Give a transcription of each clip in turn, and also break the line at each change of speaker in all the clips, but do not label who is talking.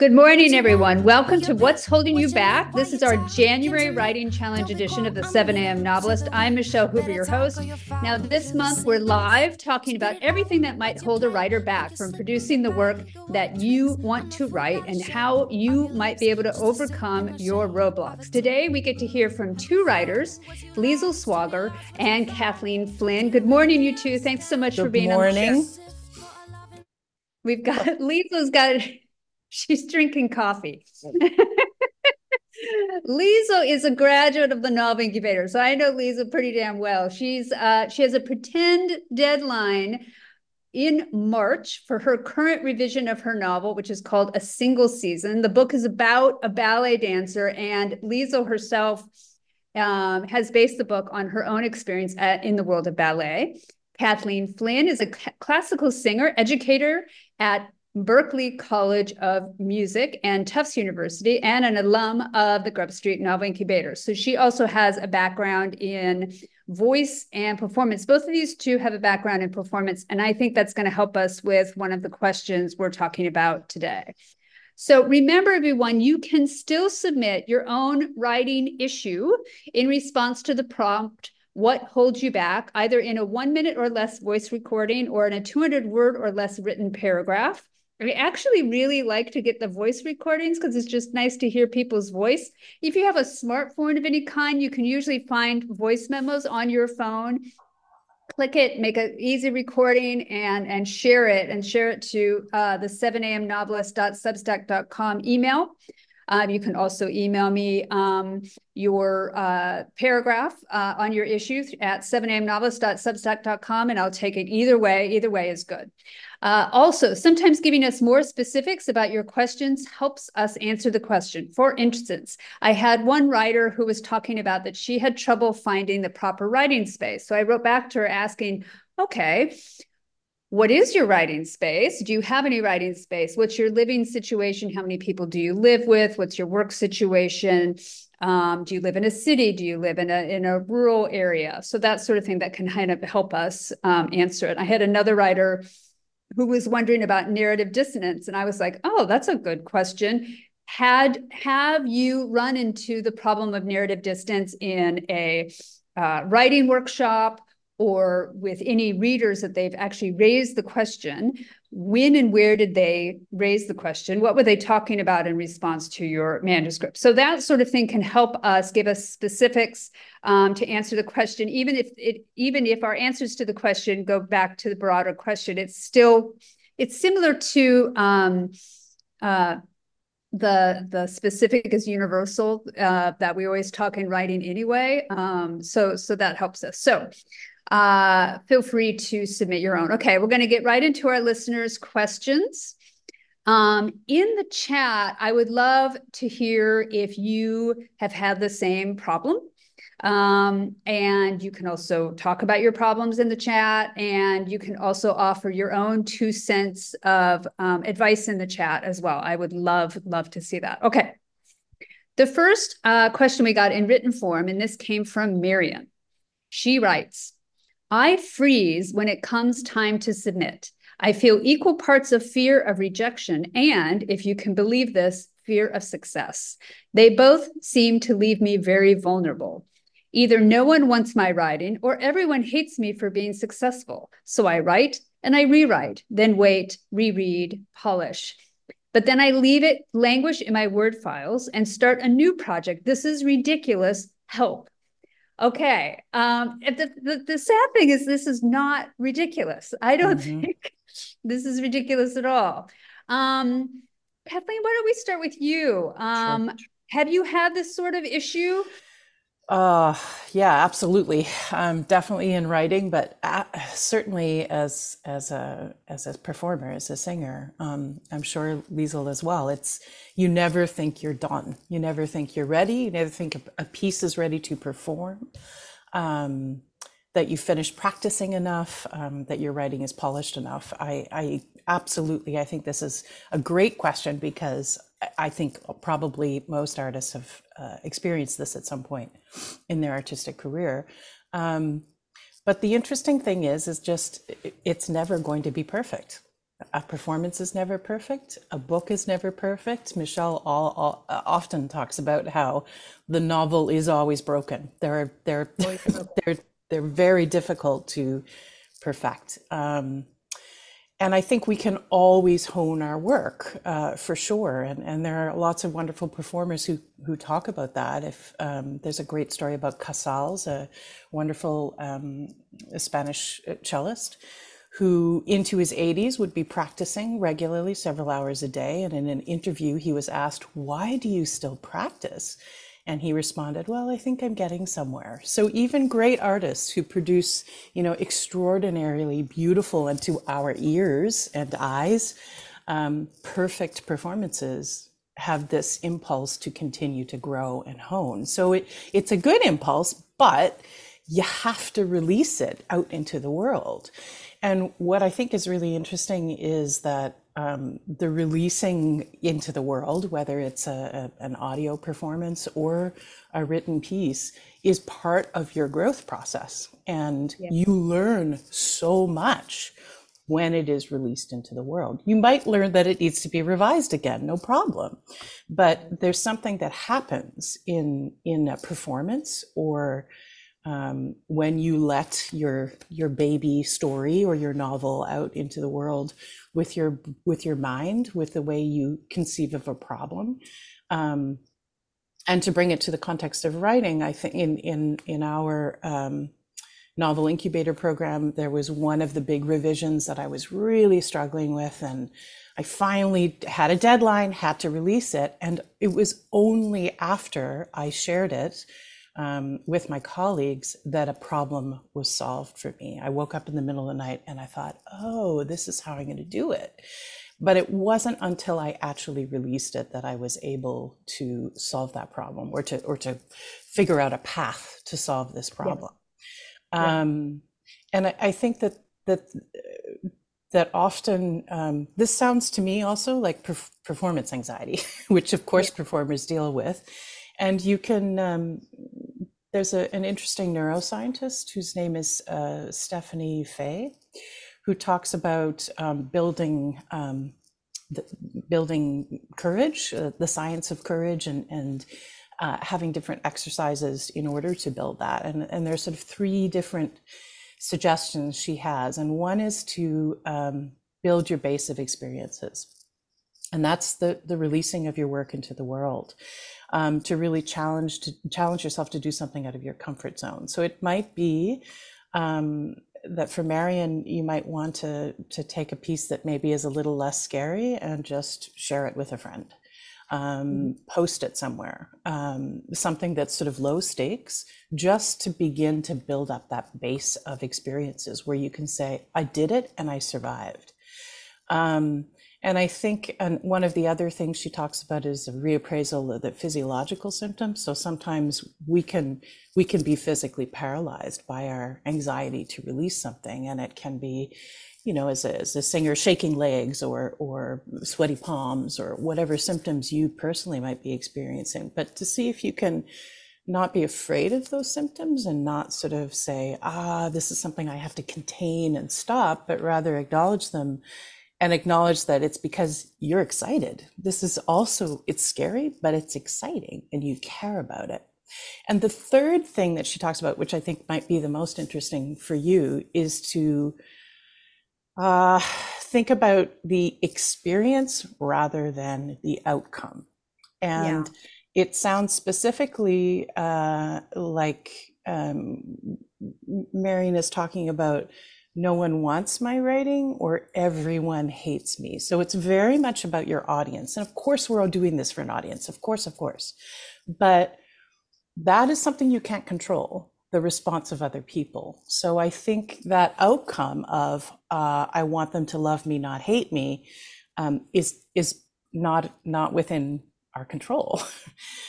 Good morning, everyone. Welcome to What's Holding You Back. This is our January Writing Challenge edition of the 7 a.m. Novelist. I'm Michelle Hoover, your host. Now, this month we're live talking about everything that might hold a writer back from producing the work that you want to write and how you might be able to overcome your roadblocks. Today, we get to hear from two writers, Liesl Swogger and Kathleen Flynn. Good morning, you two. Thanks so much
Good
for being
morning.
on the show. We've got Liesl's got she's drinking coffee. Liesl is a graduate of the Novel Incubator, so I know Liesl pretty damn well. She's uh, she has a pretend deadline in March for her current revision of her novel, which is called A Single Season. The book is about a ballet dancer, and Liesl herself um, has based the book on her own experience at, in the world of ballet. Kathleen Flynn is a classical singer, educator at Berklee College of Music and Tufts University, and an alum of the Grub Street Novel Incubator. So she also has a background in voice and performance. Both of these two have a background in performance, and I think that's going to help us with one of the questions we're talking about today. So remember, everyone, you can still submit your own writing issue in response to the prompt what holds you back, either in a one minute or less voice recording or in a 200 word or less written paragraph. I actually really like to get the voice recordings because it's just nice to hear people's voice. If you have a smartphone of any kind, you can usually find voice memos on your phone. Click it, make an easy recording, and and share it, and share it to uh, the 7am novelist.substack.com email. Um, you can also email me um, your uh, paragraph uh, on your issue at 7amnovelist.substack.com, and I'll take it either way. Either way is good. Uh, also, sometimes giving us more specifics about your questions helps us answer the question. For instance, I had one writer who was talking about that she had trouble finding the proper writing space. So I wrote back to her asking, okay, what is your writing space? Do you have any writing space? What's your living situation? How many people do you live with? What's your work situation? Um, do you live in a city? Do you live in a in a rural area? So that sort of thing that can kind of help us um, answer it. I had another writer who was wondering about narrative distance, and I was like, "Oh, that's a good question." Had have you run into the problem of narrative distance in a uh, writing workshop? Or with any readers that they've actually raised the question when and where did they raise the question? What were they talking about in response to your manuscript? So that sort of thing can help us give us specifics um, to answer the question. Even if it even if our answers to the question go back to the broader question it's still it's similar to um, uh, the the specific is universal uh, that we always talk in writing anyway um, so so that helps us. So uh, feel free to submit your own. Okay, we're going to get right into our listeners' questions. Um, in the chat, I would love to hear if you have had the same problem. Um, and you can also talk about your problems in the chat, and you can also offer your own two cents of um, advice in the chat as well. I would love, love to see that. Okay. The first uh, question we got in written form, and this came from Miriam. She writes, I freeze when it comes time to submit. I feel equal parts of fear of rejection and, if you can believe this, fear of success. They both seem to leave me very vulnerable. Either no one wants my writing or everyone hates me for being successful. So I write and I rewrite, then wait, reread, polish. But then I leave it languish in my Word files and start a new project. This is ridiculous. Help. Okay. Um, the, the, the sad thing is this is not ridiculous. I don't mm-hmm. think this is ridiculous at all. Um, Kathleen, why don't we start with you? Um, sure. Have you had this sort of issue?
Uh, yeah, absolutely. Um, definitely in writing, but uh, certainly as as a as a performer, as a singer, um, I'm sure Liesl as well. It's you never think you're done. You never think you're ready. You never think a, a piece is ready to perform. Um, that you finished practicing enough, um, that your writing is polished enough. I, I absolutely, I think this is a great question because I think probably most artists have uh, experienced this at some point in their artistic career. Um, but the interesting thing is, is just it's never going to be perfect. a performance is never perfect. A book is never perfect. Michelle all, all, uh, often talks about how the novel is always broken. They're they're they're they're very difficult to perfect. Um, and I think we can always hone our work uh, for sure. And, and there are lots of wonderful performers who, who talk about that. If um, there's a great story about Casals, a wonderful um, Spanish uh, cellist, who into his 80s would be practicing regularly several hours a day. And in an interview, he was asked, Why do you still practice? And he responded, Well, I think I'm getting somewhere. So even great artists who produce, you know, extraordinarily beautiful and to our ears and eyes, um, perfect performances have this impulse to continue to grow and hone. So it, it's a good impulse, but you have to release it out into the world. And what I think is really interesting is that um, the releasing into the world, whether it's a, a, an audio performance or a written piece, is part of your growth process. And yeah. you learn so much when it is released into the world. You might learn that it needs to be revised again, no problem. But there's something that happens in in a performance or um, when you let your your baby story or your novel out into the world with your with your mind, with the way you conceive of a problem, um, and to bring it to the context of writing, I think in in in our um, novel incubator program, there was one of the big revisions that I was really struggling with, and I finally had a deadline, had to release it, and it was only after I shared it um, with my colleagues that a problem was solved for me. I woke up in the middle of the night and I thought, oh, this is how I'm going to do it. But it wasn't until I actually released it that I was able to solve that problem or to or to figure out a path to solve this problem. Yeah. Um, and I, I, think that that that often um, this sounds to me also like perf- performance anxiety, which of course yeah. performers deal with and you can um, there's a, an interesting neuroscientist whose name is uh, Stephanie Fay, who talks about um, building um, the, building courage, uh, the science of courage, and and uh, having different exercises in order to build that. And and there's sort of three different suggestions she has, and one is to um, build your base of experiences, and that's the the releasing of your work into the world um, to really challenge to challenge yourself to do something out of your comfort zone. So it might be um, that for Marion, you might want to to take a piece that maybe is a little less scary and just share it with a friend. Um, mm-hmm. post it somewhere, um, something that's sort of low stakes, just to begin to build up that base of experiences where you can say, I did it and I survived. Um, and I think and one of the other things she talks about is a reappraisal of the physiological symptoms. So sometimes we can we can be physically paralyzed by our anxiety to release something, and it can be, you know, as a, as a singer, shaking legs or or sweaty palms or whatever symptoms you personally might be experiencing. But to see if you can not be afraid of those symptoms and not sort of say, ah, this is something I have to contain and stop, but rather acknowledge them and acknowledge that it's because you're excited. This is also, it's scary, but it's exciting and you care about it. And the third thing that she talks about, which I think might be the most interesting for you, is to uh, think about the experience rather than the outcome. And yeah. it sounds specifically uh, like um, Marion is talking about no one wants my writing or everyone hates me. So it's very much about your audience. And of course, we're all doing this for an audience. Of course, of course. But that is something you can't control the response of other people. So I think that outcome of uh, I want them to love me, not hate me, um, is is not not within our control.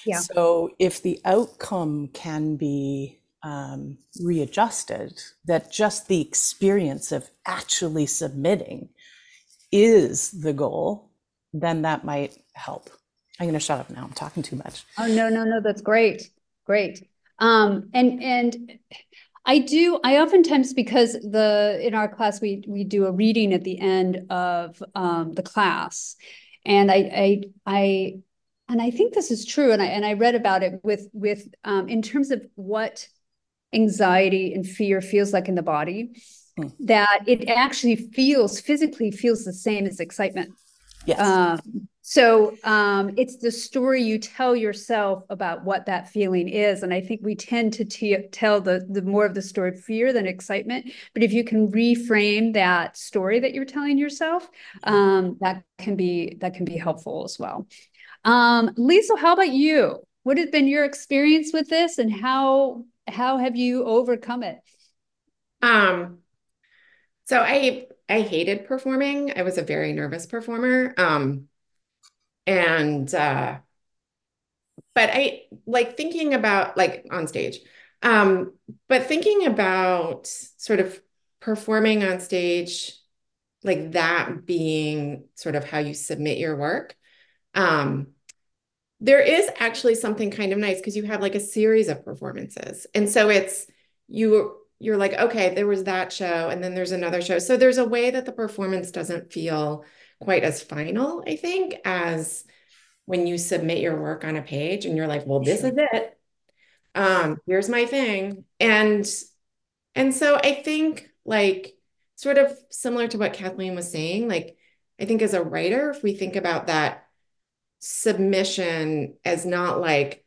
Yeah. So if the outcome can be um, readjusted, that just the experience of actually submitting is the goal, then that might help. I'm going to shut up now. I'm talking too much.
Oh no, no, no. That's great, great. Um, and and I do. I oftentimes because the in our class we we do a reading at the end of um, the class, and I I I and I think this is true. And I and I read about it with with um, in terms of what anxiety and fear feels like in the body, hmm. that it actually feels physically feels the same as excitement.
Yes. Um,
so um, it's the story you tell yourself about what that feeling is, and I think we tend to t- tell the the more of the story of fear than excitement. But if you can reframe that story that you're telling yourself, um, that can be that can be helpful as well. Um, Liesl, how about you? What has been your experience with this, and how how have you overcome it?
Um, so I I hated performing. I was a very nervous performer. Um, and uh but I like thinking about like on stage. Um, but thinking about sort of performing on stage, like that being sort of how you submit your work. Um, there is actually something kind of nice because you have like a series of performances. And so it's you you're like, okay, there was that show, and then there's another show. So there's a way that the performance doesn't feel quite as final, I think, as when you submit your work on a page and you're like, well, this is it. Um, here's my thing. And and so I think like sort of similar to what Kathleen was saying, like I think as a writer, if we think about that submission as not like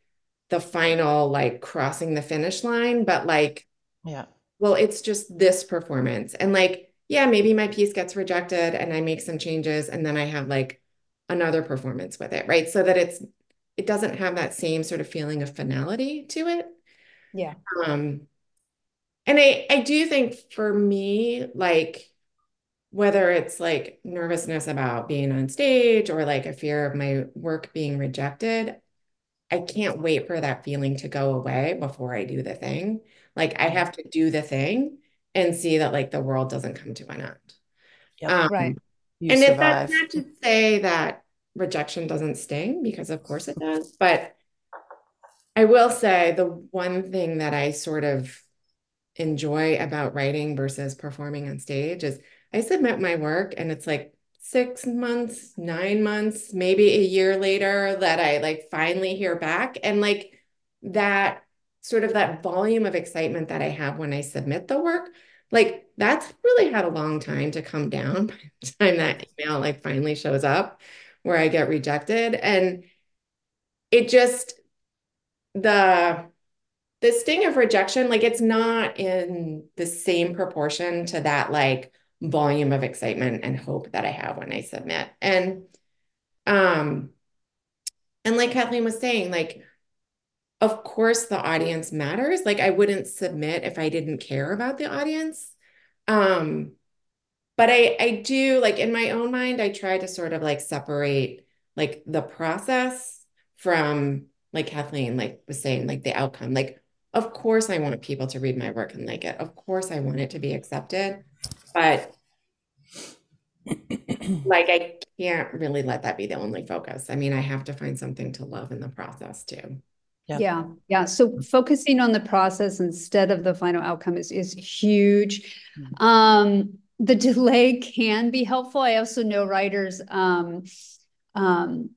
the final like crossing the finish line, but like,
yeah,
well, it's just this performance. And like yeah, maybe my piece gets rejected and I make some changes and then I have like another performance with it, right? So that it's it doesn't have that same sort of feeling of finality to it.
Yeah.
Um and I I do think for me like whether it's like nervousness about being on stage or like a fear of my work being rejected, I can't wait for that feeling to go away before I do the thing. Like I have to do the thing and see that like the world doesn't come to an end.
Yeah, um, right.
You and if that's not to say that rejection doesn't sting, because of course it does, but I will say the one thing that I sort of enjoy about writing versus performing on stage is I submit my work and it's like six months, nine months, maybe a year later that I like finally hear back. And like that sort of that volume of excitement that I have when I submit the work, like that's really had a long time to come down by the time that email like finally shows up where I get rejected. And it just the the sting of rejection, like it's not in the same proportion to that like volume of excitement and hope that I have when I submit. And um and like Kathleen was saying, like of course the audience matters. Like i wouldn't submit if i didn't care about the audience. Um but i i do like in my own mind i try to sort of like separate like the process from like kathleen like was saying like the outcome. Like of course i want people to read my work and like it of course i want it to be accepted but like i can't really let that be the only focus i mean i have to find something to love in the process too
yeah. yeah. Yeah. So focusing on the process instead of the final outcome is is huge. Mm-hmm. Um, the delay can be helpful. I also know writers, um, um,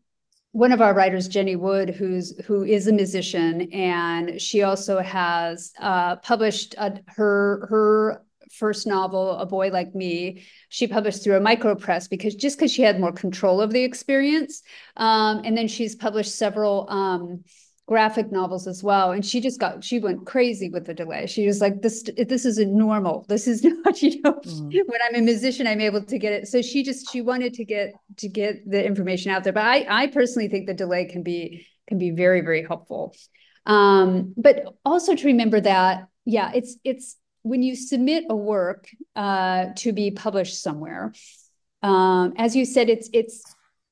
one of our writers, Jennie Wood, who's who is a musician, and she also has uh, published a, her her first novel, A Boy Like Me, she published through a micro press because just because she had more control of the experience. Um, and then she's published several um, graphic novels as well. And she just got she went crazy with the delay. She was like this this isn't normal. This is not you know mm. when i'm a musician i'm able to get it. So she just she wanted to get to get the information out there. But i i personally think the delay can be can be very very helpful. Um but also to remember that yeah it's it's when you submit a work uh to be published somewhere um as you said it's it's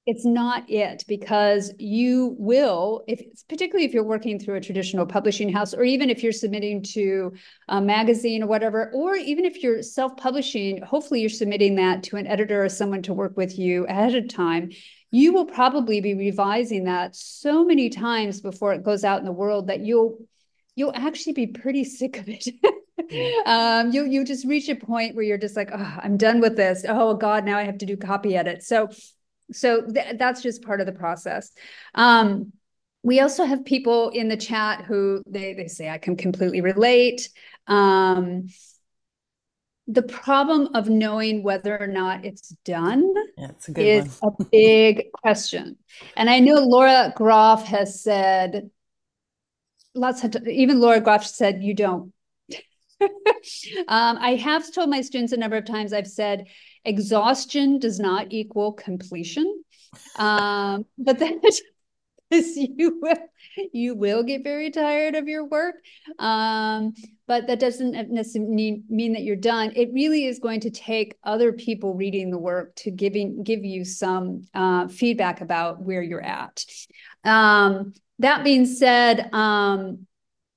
it's not it because you will if particularly if you're working through a traditional publishing house or even if you're submitting to a magazine or whatever or even if you're self-publishing hopefully you're submitting that to an editor or someone to work with you ahead of time you will probably be revising that so many times before it goes out in the world that you'll you'll actually be pretty sick of it um, you you just reach a point where you're just like, oh, I'm done with this. Oh God, now I have to do copy edit. So, so th- that's just part of the process. Um, we also have people in the chat who they they say I can completely relate. Um, the problem of knowing whether or not it's done
Yeah, it's a
is
one.
a big question. And I know Lauren Groff has said lots of even Lauren Groff said you don't. um, I have told my students a number of times. I've said exhaustion does not equal completion, um, but that is you will you will get very tired of your work. Um, but that doesn't necessarily mean that you're done. It really is going to take other people reading the work to giving give you some uh, feedback about where you're at. Um, that being said, um,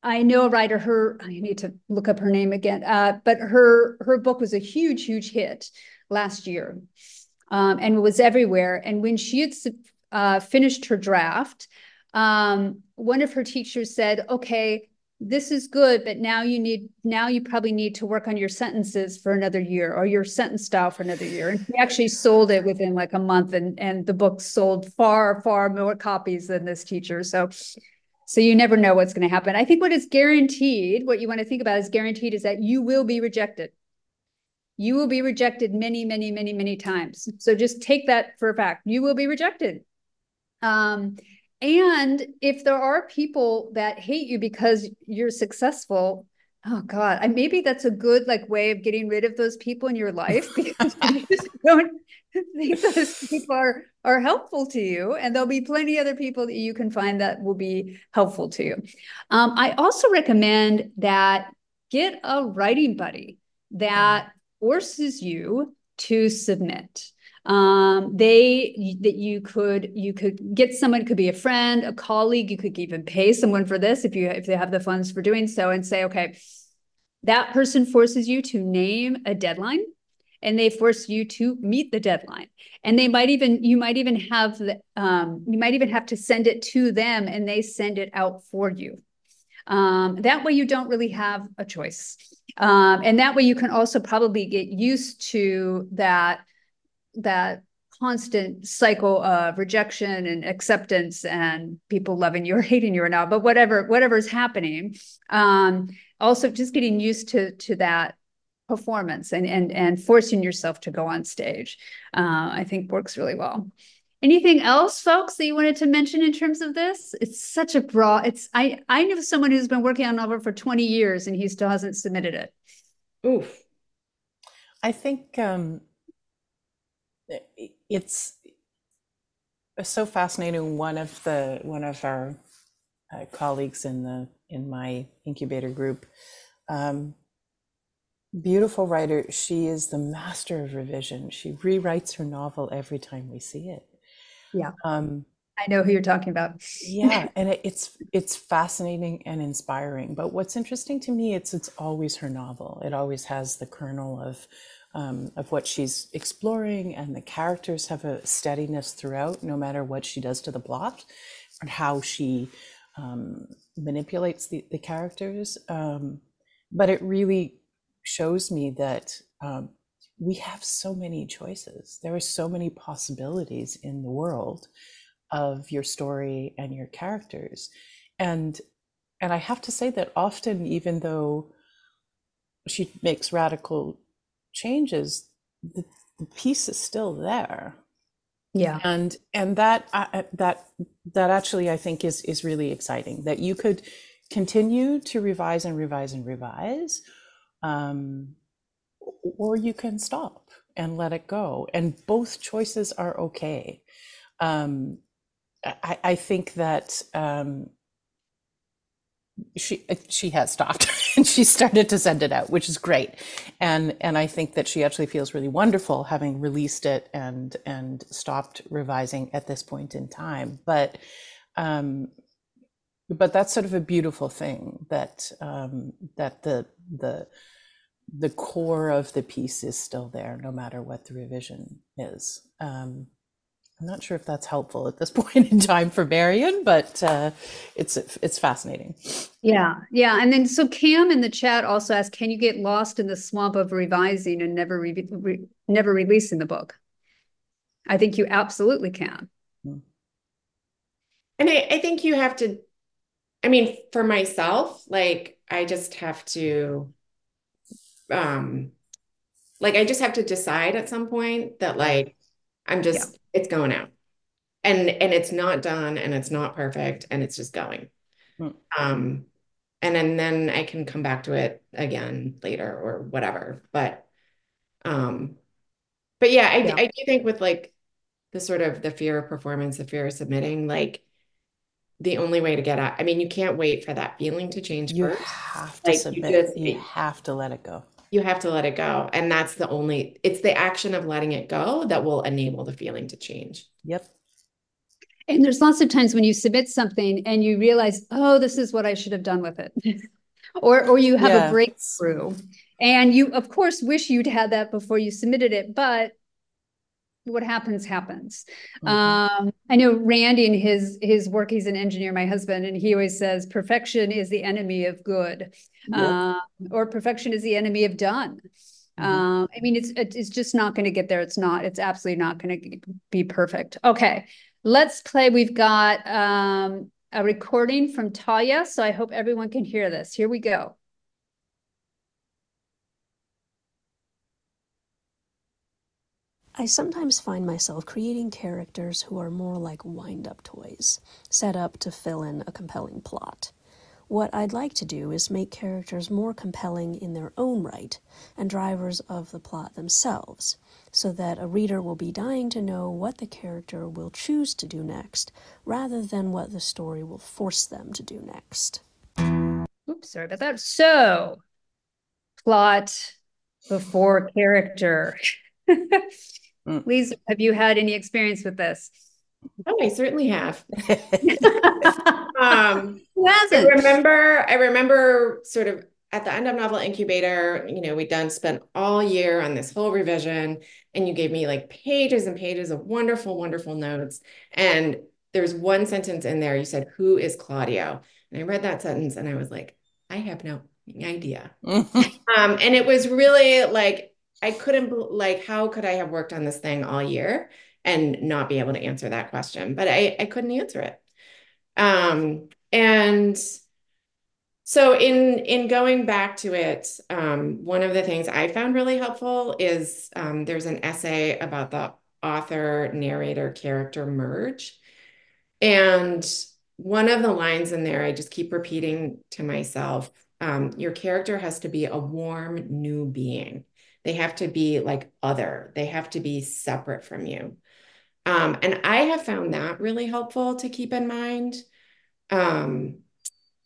I know a writer. Her I need to look up her name again. Uh, but her her book was a huge, huge hit last year, um, and was everywhere. And when she had uh, finished her draft, um, one of her teachers said, "Okay, this is good, but now you need now you probably need to work on your sentences for another year or your sentence style for another year." And she actually sold it within like a month, and and the book sold far far more copies than this teacher. So. So you never know what's going to happen. I think what is guaranteed, what you want to think about is guaranteed is that you will be rejected. You will be rejected many, many, many, many times. So just take that for a fact. You will be rejected. Um, and if there are people that hate you because you're successful, oh God, I, maybe that's a good like way of getting rid of those people in your life because you just don't think those people are are helpful to you, and there'll be plenty other people that you can find that will be helpful to you. Um, I also recommend that get a writing buddy that forces you to submit. Um, they that you could you could get someone could be a friend a colleague you could even pay someone for this if you if they have the funds for doing so and say okay that person forces you to name a deadline and they force you to meet the deadline. And they might even you might even have the, um, you might even have to send it to them and they send it out for you. Um, that way you don't really have a choice um, and that way you can also probably get used to that that constant cycle of rejection and acceptance and people loving you or hating you or not but whatever whatever's happening. Um also just getting used to to that performance and and and forcing yourself to go on stage. Uh, i think works really well anything else folks that you wanted to mention in terms of this it's such a broad it's i i know someone who's been working on a novel for 20 years and he still hasn't submitted it
Oof.
I think um, it's so fascinating. One of the one of our uh, colleagues in the in my incubator group, um, beautiful writer. She is the master of revision. She rewrites her novel every time we see it.
Yeah.
Um,
i know who you're talking about
yeah, and it, it's it's fascinating and inspiring. But what's interesting to me, it's it's always her novel. It always has the kernel of um, of what she's exploring, and the characters have a steadiness throughout, no matter what she does to the plot and how she um, manipulates the, the characters. Um, but it really shows me that um, we have so many choices. There are so many possibilities in the world of your story and your characters, and and I have to say that often, even though she makes radical changes, the, the piece is still there.
yeah
And and that uh, uh, that that actually I think is is really exciting that you could continue to revise and revise and revise, um, or you can stop and let it go. And both choices are okay. Um, I, I think that um, she she has stopped and she started to send it out which is great and and i think that she actually feels really wonderful having released it and and stopped revising at this point in time but um but that's sort of a beautiful thing that um that the the the core of the piece is still there no matter what the revision is um I'm not sure if that's helpful at this point in time for Marion, but uh, it's it's fascinating.
Yeah, yeah, and then so Cam in the chat also asked, "Can you get lost in the swamp of revising and never re- re- never releasing the book?" I think you absolutely can.
And I, I think you have to. I mean, for myself, like I just have to, um, like I just have to decide at some point that like I'm just yeah. it's going out. And and it's not done and it's not perfect and it's just going. Hmm. Um and then then I can come back to it again later or whatever. But um but yeah, I yeah. I do think with like the sort of the fear of performance, the fear of submitting, like the only way to get out. I mean, you can't wait for that feeling to change
you
first.
have to like, submit. You, just, you have to let it go
you have to let it go. And that's the only it's the action of letting it go that will enable the feeling to change.
Yep.
And there's lots of times when you submit something and you realize oh this is what i should have done with it. Or or you have yeah. a breakthrough. And you of course wish you'd had that before you submitted it but what happens happens. Mm-hmm. um, i know randy in his his work he's an engineer my husband and he always says perfection is the enemy of good uh, or perfection is the enemy of done. Mm-hmm. um, i mean it's it's just not going to get there. It's not it's absolutely not going to be perfect. Okay let's play. We've got um, a recording from talia so i hope everyone can hear this. Here we go.
I sometimes find myself creating characters who are more like wind up toys, set up to fill in a compelling plot. What I'd like to do is make characters more compelling in their own right and drivers of the plot themselves, so that a reader will be dying to know what the character will choose to do next, rather than what the story will force them to do next.
Oops, sorry about that. So, plot before character. Mm. Liesl, have you had any experience with this?
Oh, I certainly have. um, I remember, I remember sort of at the end of novel incubator, you know, we'd done spent all year on this whole revision, and you gave me like pages and pages of wonderful, wonderful notes. And there's one sentence in there. You said, "Who is Claudio?" And I read that sentence, and I was like, I have no idea. um, and it was really like I couldn't like how could I have worked on this thing all year and not be able to answer that question? But I I couldn't answer it. Um, and so in in going back to it, um, one of the things I found really helpful is um, there's an essay about the author narrator character merge, and one of the lines in there I just keep repeating to myself: um, your character has to be a warm new being. They have to be like other, they have to be separate from you. Um, and I have found that really helpful to keep in mind. Um,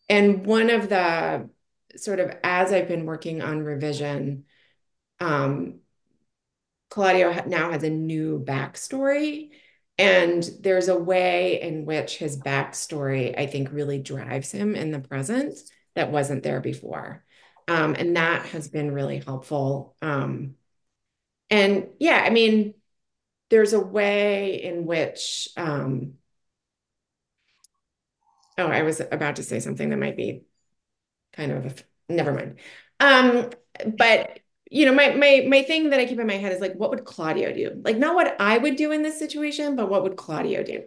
and one of the sort of as I've been working on revision, um, Claudio now has a new backstory. And there's a way in which his backstory, I think, really drives him in the present that wasn't there before. Um, and that has been really helpful. Um, and yeah, I mean, there's a way in which, um, oh, I was about to say something that might be kind of, a, never mind. Um, but you know, my my my thing that I keep in my head is like, what would Claudio do? Like, not what I would do in this situation, but what would Claudio do?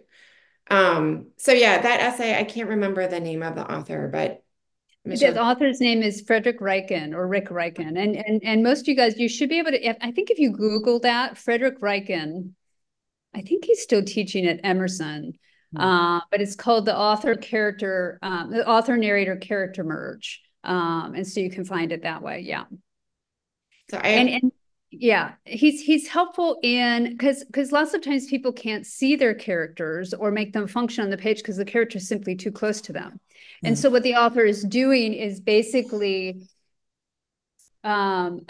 Um, so yeah, that essay, I can't remember the name of the author, but
Michelle. The author's name is Frederick Reiken or Rick Reiken. And, and, and most of you guys, you should be able to, I think if you Google that, Frederick Reiken, I think he's still teaching at Emerson, mm-hmm. uh, but it's called the author character, um, the author narrator character merge. Um, and so you can find it that way. Yeah.
So I, and, and
yeah he's he's helpful in because because lots of times people can't see their characters or make them function on the page because the character is simply too close to them and mm. so what the author is doing is basically um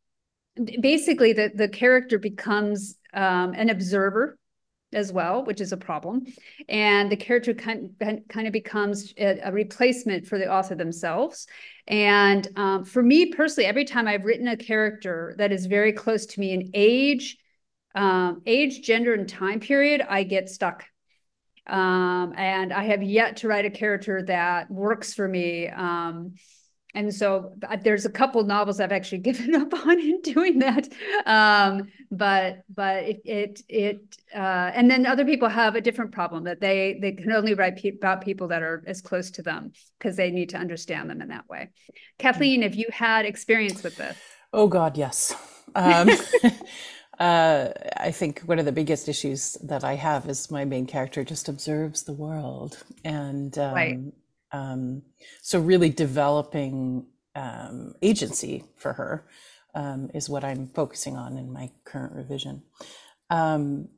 basically the the character becomes um an observer as well, which is a problem. And the character kind, kind of becomes a, replacement for the author themselves. And um, for me personally, every time I've written a character that is very close to me in age, um, age, gender, and time period, I get stuck. Um, and I have yet to write a character that works for me. Um, and so uh, there's a couple novels I've actually given up on in doing that. Um, but but it it it uh, and then other people have a different problem that they they can only write pe- about people that are as close to them because they need to understand them in that way. Kathleen, have you had experience with this?
Oh God, yes. Um, uh, I think one of the biggest issues that I have is my main character just observes the world, and um, right. Um, so really developing um, agency for her um, is what I'm focusing on in my current revision. Um,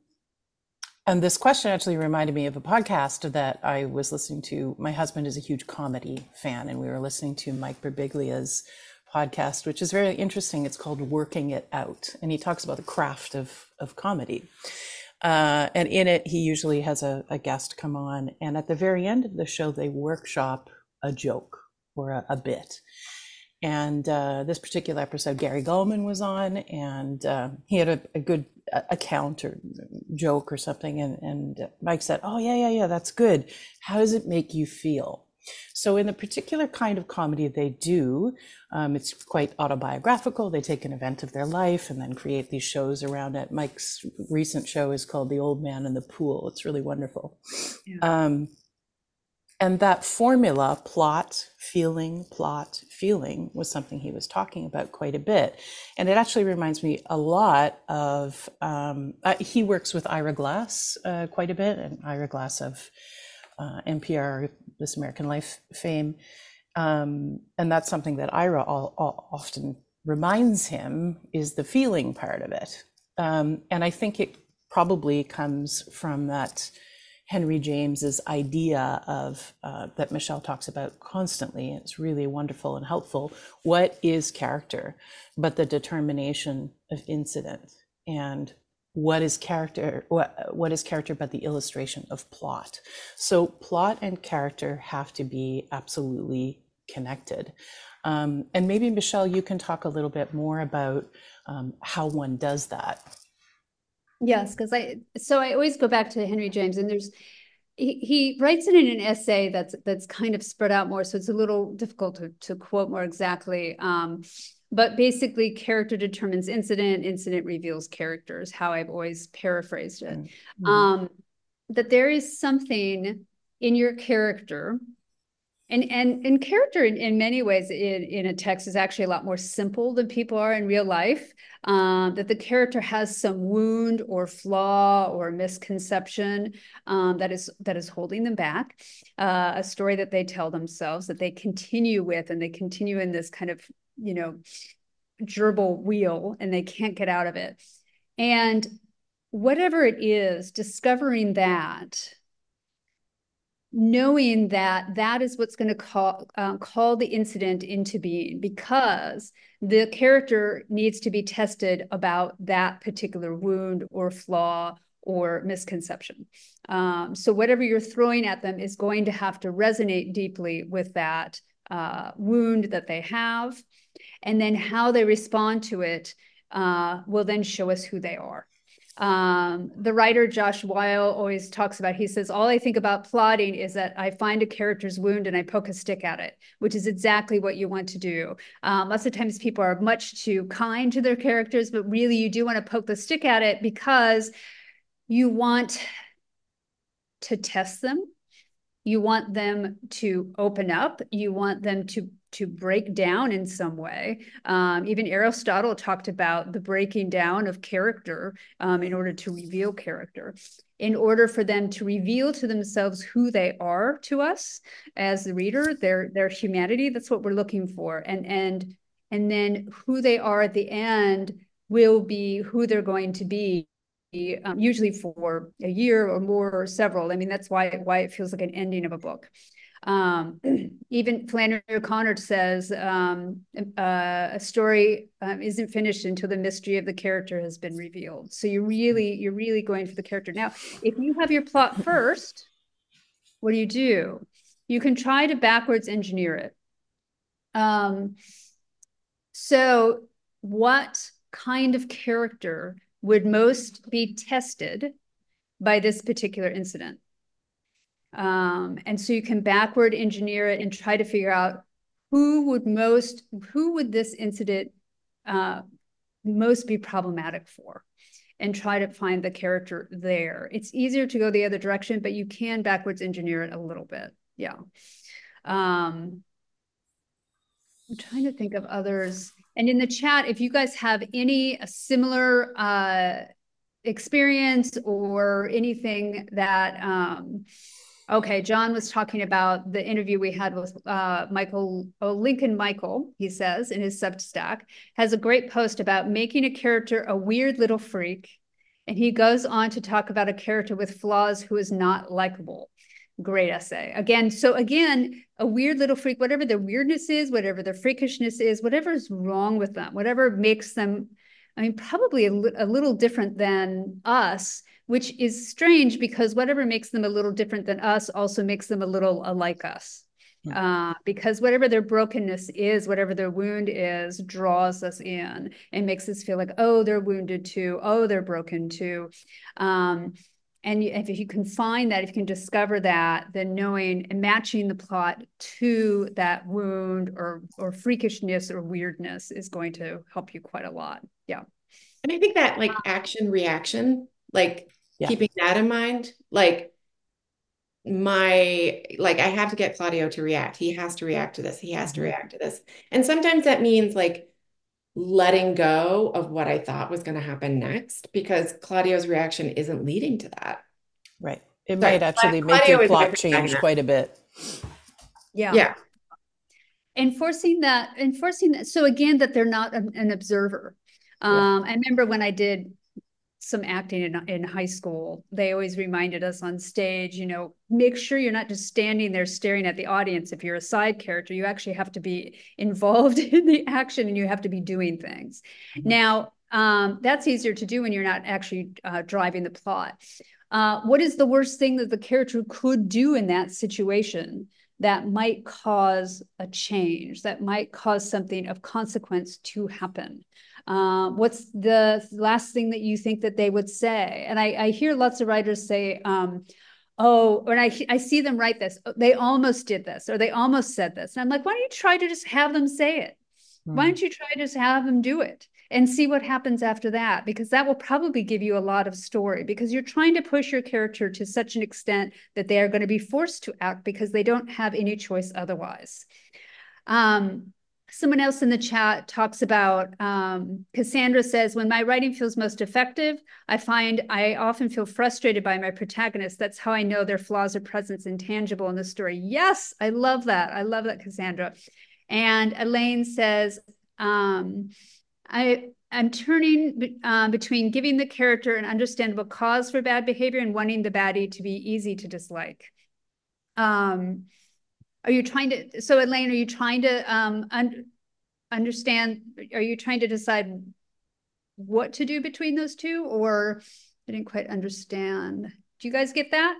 and this question actually reminded me of a podcast that I was listening to. My husband is a huge comedy fan, and we were listening to Mike Birbiglia's podcast, which is very interesting. It's called Working It Out. And he talks about the craft of, of comedy. Uh, and in it, he usually has a, a, guest come on. And at the very end of the show, they workshop a joke or a, a bit. And uh, this particular episode, Gary Gulman was on, and uh, he had a, a, good account or joke or something. And, and Mike said, Oh, yeah, yeah, yeah, that's good. How does it make you feel? So, in the particular kind of comedy they do, um, it's quite autobiographical. They take an event of their life and then create these shows around it. Mike's recent show is called The Old Man in the Pool. It's really wonderful. Yeah. Um, and that formula, plot, feeling, plot, feeling, was something he was talking about quite a bit. And it actually reminds me a lot of, um, uh, he works with Ira Glass uh, quite a bit, and Ira Glass of uh, NPR, This American Life fame. Um, and that's something that Ira all, all often reminds him is the feeling part of it. Um, and I think it probably comes from that Henry James's idea of uh, that Michelle talks about constantly. It's really wonderful and helpful. What is character, but the determination of incident, and what is character what, what is character but the illustration of plot. So plot and character have to be absolutely connected. Um, and maybe michelle you can talk a little bit more about um, how one does that.
Yes because i so i always go back to henry james and there's he, he writes it in an essay that's that's kind of spread out more so it's a little difficult to, to quote more exactly. Um, but basically character determines incident. Incident reveals characters how i've always paraphrased it. Mm-hmm. um, that there is something in your character and and and character in, in many ways in, in a text is actually a lot more simple than people are in real life. Um, that the character has some wound or flaw or misconception um, that is that is holding them back. Uh, a story that they tell themselves that they continue with and they continue in this kind of you know, gerbil wheel and they can't get out of it. And whatever it is, discovering that, knowing that that is what's going to call uh, call the incident into being because the character needs to be tested about that particular wound or flaw or misconception. Um, so whatever you're throwing at them is going to have to resonate deeply with that uh, wound that they have and then how they respond to it uh, will then show us who they are. Um, the writer Josh Weil always talks about, he says, all I think about plotting is that I find a character's wound and I poke a stick at it, which is exactly what you want to do. Um, lots of times people are much too kind to their characters, but really you do want to poke the stick at it because you want to test them. You want them to open up. You want them to to break down in some way. Um, even Aristotle talked about the breaking down of character um, in order to reveal character, in order for them to reveal to themselves who they are to us as the reader, their their humanity. That's what we're looking for, and and and then who they are at the end will be who they're going to be um, usually for a year or more or several. I mean, that's why why it feels like an ending of a book. Um, even Flannery O'Connor says um, uh, a story um, isn't finished until the mystery of the character has been revealed. So you're really you're really going for the character. Now, if you have your plot first, what do you do? You can try to backwards engineer it. Um, so, what kind of character would most be tested by this particular incident. Um, and so you can backward engineer it and try to figure out who would most, who would this incident uh, most be problematic for? and try to find the character there. It's easier to go the other direction, but you can backwards engineer it a little bit. Yeah. Um, I'm trying to think of others. And in the chat, if you guys have any similar uh, experience or anything that um, Okay, John was talking about the interview we had with uh, Michael, oh, Lincoln Michael, he says in his Substack, has a great post about making a character a weird little freak. And he goes on to talk about a character with flaws who is not likable. Great essay. Again, so again, a weird little freak, whatever their weirdness is, whatever their freakishness is, whatever is wrong with them, whatever makes them, I mean, probably a, a little different than us which is strange because whatever makes them a little different than us also makes them a little alike us. Hmm. Uh, because whatever their brokenness is, whatever their wound is, draws us in and makes us feel like, oh, they're wounded too. Oh, they're broken too. Um, and if you can find that, if you can discover that, then knowing and matching the plot to that wound or or freakishness or weirdness is going to help you quite a lot. Yeah.
And I think that like action reaction like yeah. keeping that in mind like my like i have to get claudio to react. He has to react to this. He has to mm-hmm. react to this. And sometimes that means like letting go of what i thought was going to happen next because claudio's reaction isn't leading to that.
Right. It Sorry, might actually Claudio make your plot change quite a bit.
Yeah.
Yeah.
Enforcing that enforcing that so again that they're not an, an observer. Um, I remember when I did some acting in, in high school, they always reminded us on stage, you know, make sure you're not just standing there staring at the audience. If you're a side character, you actually have to be involved in the action and you have to be doing things. Mm-hmm. Now, um, that's easier to do when you're not actually uh, driving the plot. Uh, what is the worst thing that the character could do in that situation that might cause a change, that might cause something of consequence to happen? Uh, what's the last thing that you think that they would say? And I, I hear lots of writers say, um, oh, and I, I see them write this, oh, they almost did this, or they almost said this. And I'm like, why don't you try to just have them say it? Hmm. Why don't you try to just have them do it? And see what happens after that because that will probably give you a lot of story because you're trying to push your character to such an extent that they are going to be forced to act because they don't have any choice otherwise um, Someone else in the chat talks about um, Cassandra says, when my writing feels most effective, I find I often feel frustrated by my protagonist. That's how I know their flaws or presence intangible in the story. Yes, I love that. I love that, Cassandra. And Elaine says, um, I, I'm turning uh, between giving the character an understandable cause for bad behavior and wanting the baddie to be easy to dislike. Um, are you trying to, so Elaine, are you trying to um, un understand, are you trying to decide what to do between those two or I didn't quite understand. Do you guys get that?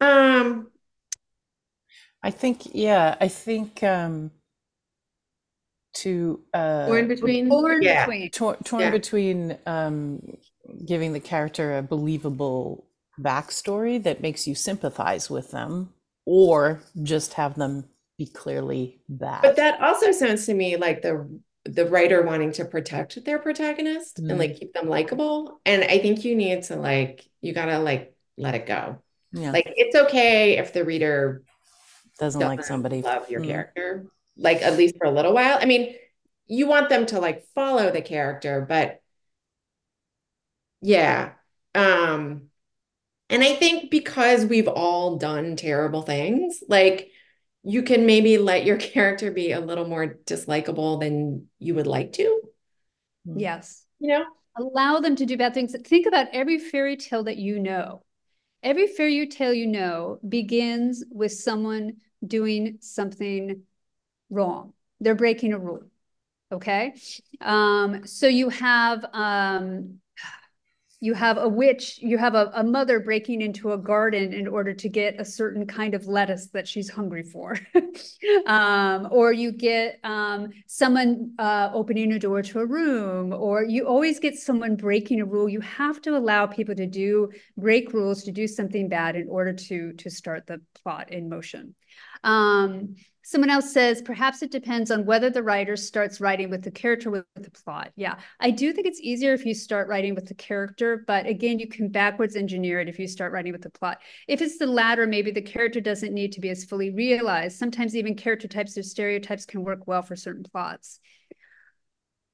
Um,
I think, yeah, I think um, to uh,
torn between,
torn yeah. between,
torn, torn yeah. between um, giving the character a believable backstory that makes you sympathize with them or just have them be clearly bad.
But that also sounds to me like the the writer wanting to protect their protagonist mm. and like keep them likable. And I think you need to like you gotta like let it go. Yeah. Like it's okay if the reader
doesn't, doesn't like somebody
love your mm. character, like at least for a little while. I mean, you want them to like follow the character, but yeah. Um and I think because we've all done terrible things, like you can maybe let your character be a little more dislikable than you would like to.
Hmm. Yes.
You know,
allow them to do bad things. Think about every fairy tale that you know. Every fairy tale you know begins with someone doing something wrong. They're breaking a rule. Okay. Um, so you have um you have a witch, you have a, a mother breaking into a garden in order to get a certain kind of lettuce that she's hungry for. um, or you get um, someone uh, opening a door to a room, or you always get someone breaking a rule. You have to allow people to do break rules, to do something bad in order to, to start the plot in motion. Um, Someone else says, perhaps it depends on whether the writer starts writing with the character with the plot. Yeah, I do think it's easier if you start writing with the character, but again, you can backwards engineer it if you start writing with the plot. If it's the latter, maybe the character doesn't need to be as fully realized. Sometimes even character types or stereotypes can work well for certain plots.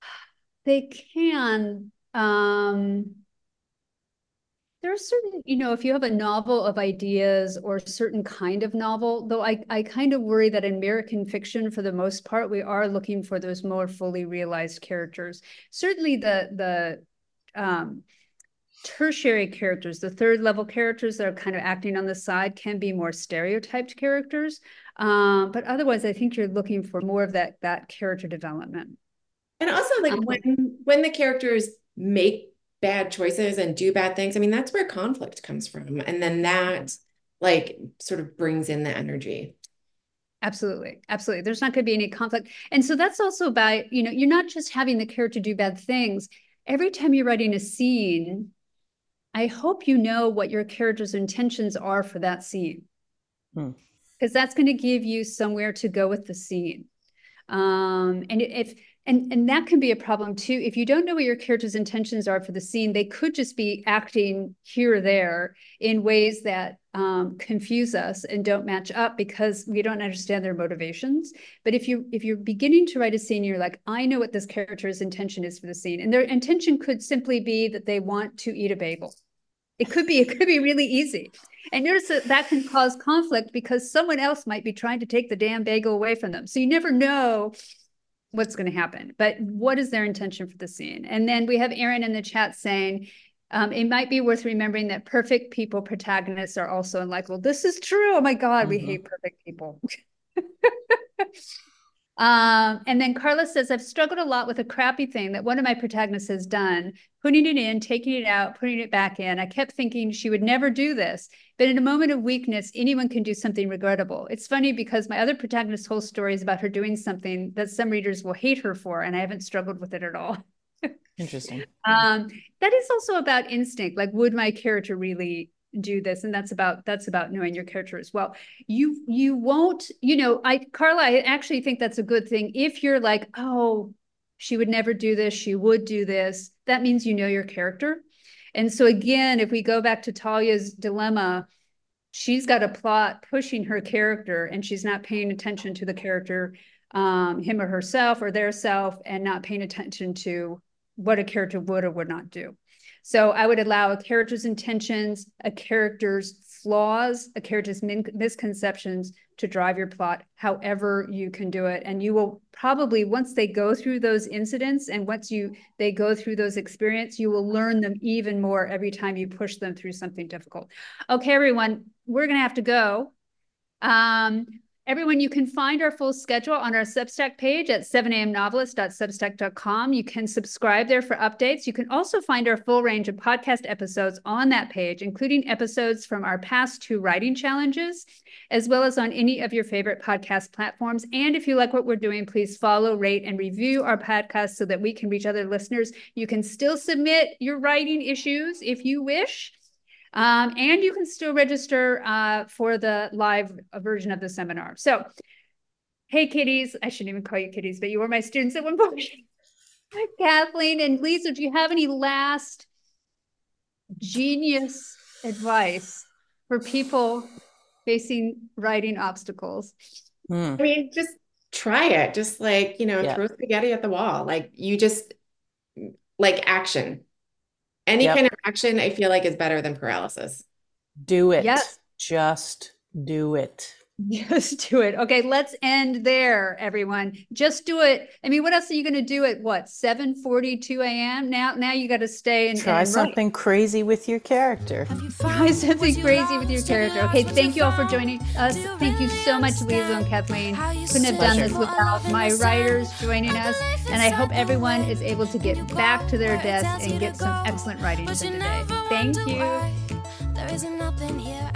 They can. Um, there are certain, you know, if you have a novel of ideas or a certain kind of novel, though I, I kind of worry that in American fiction, for the most part, we are looking for those more fully realized characters. Certainly the the um, tertiary characters, the third level characters that are kind of acting on the side can be more stereotyped characters. Um, but otherwise, I think you're looking for more of that that character development.
And also like um, when when the characters make bad choices and do bad things, I mean, that's where conflict comes from. And then that like sort of brings in the energy.
Absolutely. Absolutely. There's not going to be any conflict. And so that's also about, you know, you're not just having the character do bad things. Every time you're writing a scene, I hope you know what your character's intentions are for that scene. Because hmm. that's going to give you somewhere to go with the scene. Um, and if and and that can be a problem too. If you don't know what your character's intentions are for the scene they could just be acting here or there in ways that um, confuse us and don't match up because we don't understand their motivations. But if you if you're beginning to write a scene you're like i know what this character's intention is for the scene and their intention could simply be that they want to eat a bagel. It could be it could be really easy. And notice that that can cause conflict because someone else might be trying to take the damn bagel away from them. So you never know what's going to happen, but what is their intention for the scene? And then we have Aaron in the chat saying, um, it might be worth remembering that perfect people protagonists are also unlikable. This is true. Oh my God, mm-hmm. we hate perfect people. Um, and then Carla says, I've struggled a lot with a crappy thing that one of my protagonists has done, putting it in, taking it out, putting it back in. I kept thinking she would never do this. But in a moment of weakness, anyone can do something regrettable. It's funny because my other protagonist's whole story is about her doing something that some readers will hate her for, and I haven't struggled with it at all.
Interesting.
um, that is also about instinct. Like, would my character really do this and that's about that's about knowing your character as well. You you won't you know i carla i actually think that's a good thing. If you're like oh she would never do this she would do this that means you know your character. And so again if we go back to talia's dilemma she's got a plot pushing her character and she's not paying attention to the character um, him or herself or their self and not paying attention to what a character would or would not do so I would allow a character's intentions, a character's flaws, a character's misconceptions to drive your plot however you can do it. And you will probably, once they go through those incidents and once you they go through those experience, you will learn them even more every time you push them through something difficult. Okay, everyone, we're gonna have to go. Um, Everyone, you can find our full schedule on our Substack page at 7amnovelist.substack.com. You can subscribe there for updates. You can also find our full range of podcast episodes on that page, including episodes from our past two writing challenges, as well as on any of your favorite podcast platforms. And if you like what we're doing, please follow, rate, and review our podcast so that we can reach other listeners. You can still submit your writing issues if you wish. Um, and you can still register uh, for the live version of the seminar. So, hey, kitties, I shouldn't even call you kitties, but you were my students at one point. Kathleen and Liesl, do you have any last genius advice for people facing writing obstacles?
Hmm. I mean, just try it. Just like, you know, yeah. throw spaghetti at the wall. Like you just like action. Any yep. kind of action, I feel like, is better than paralysis.
Do it. Yes. Just do it.
Just do it. Okay, let's end there, everyone. Just do it. I mean, what else are you going to do at what 7 42 a.m. Now, now you got to stay and
try
and
something crazy with your character.
Try something crazy with your character. Okay, thank you all for joining us. Thank you so much, Liesl and Kathleen. Couldn't have done this without my writers joining us. And I hope everyone is able to get back to their desk and get some excellent writing done today. Thank you.
There isn't nothing here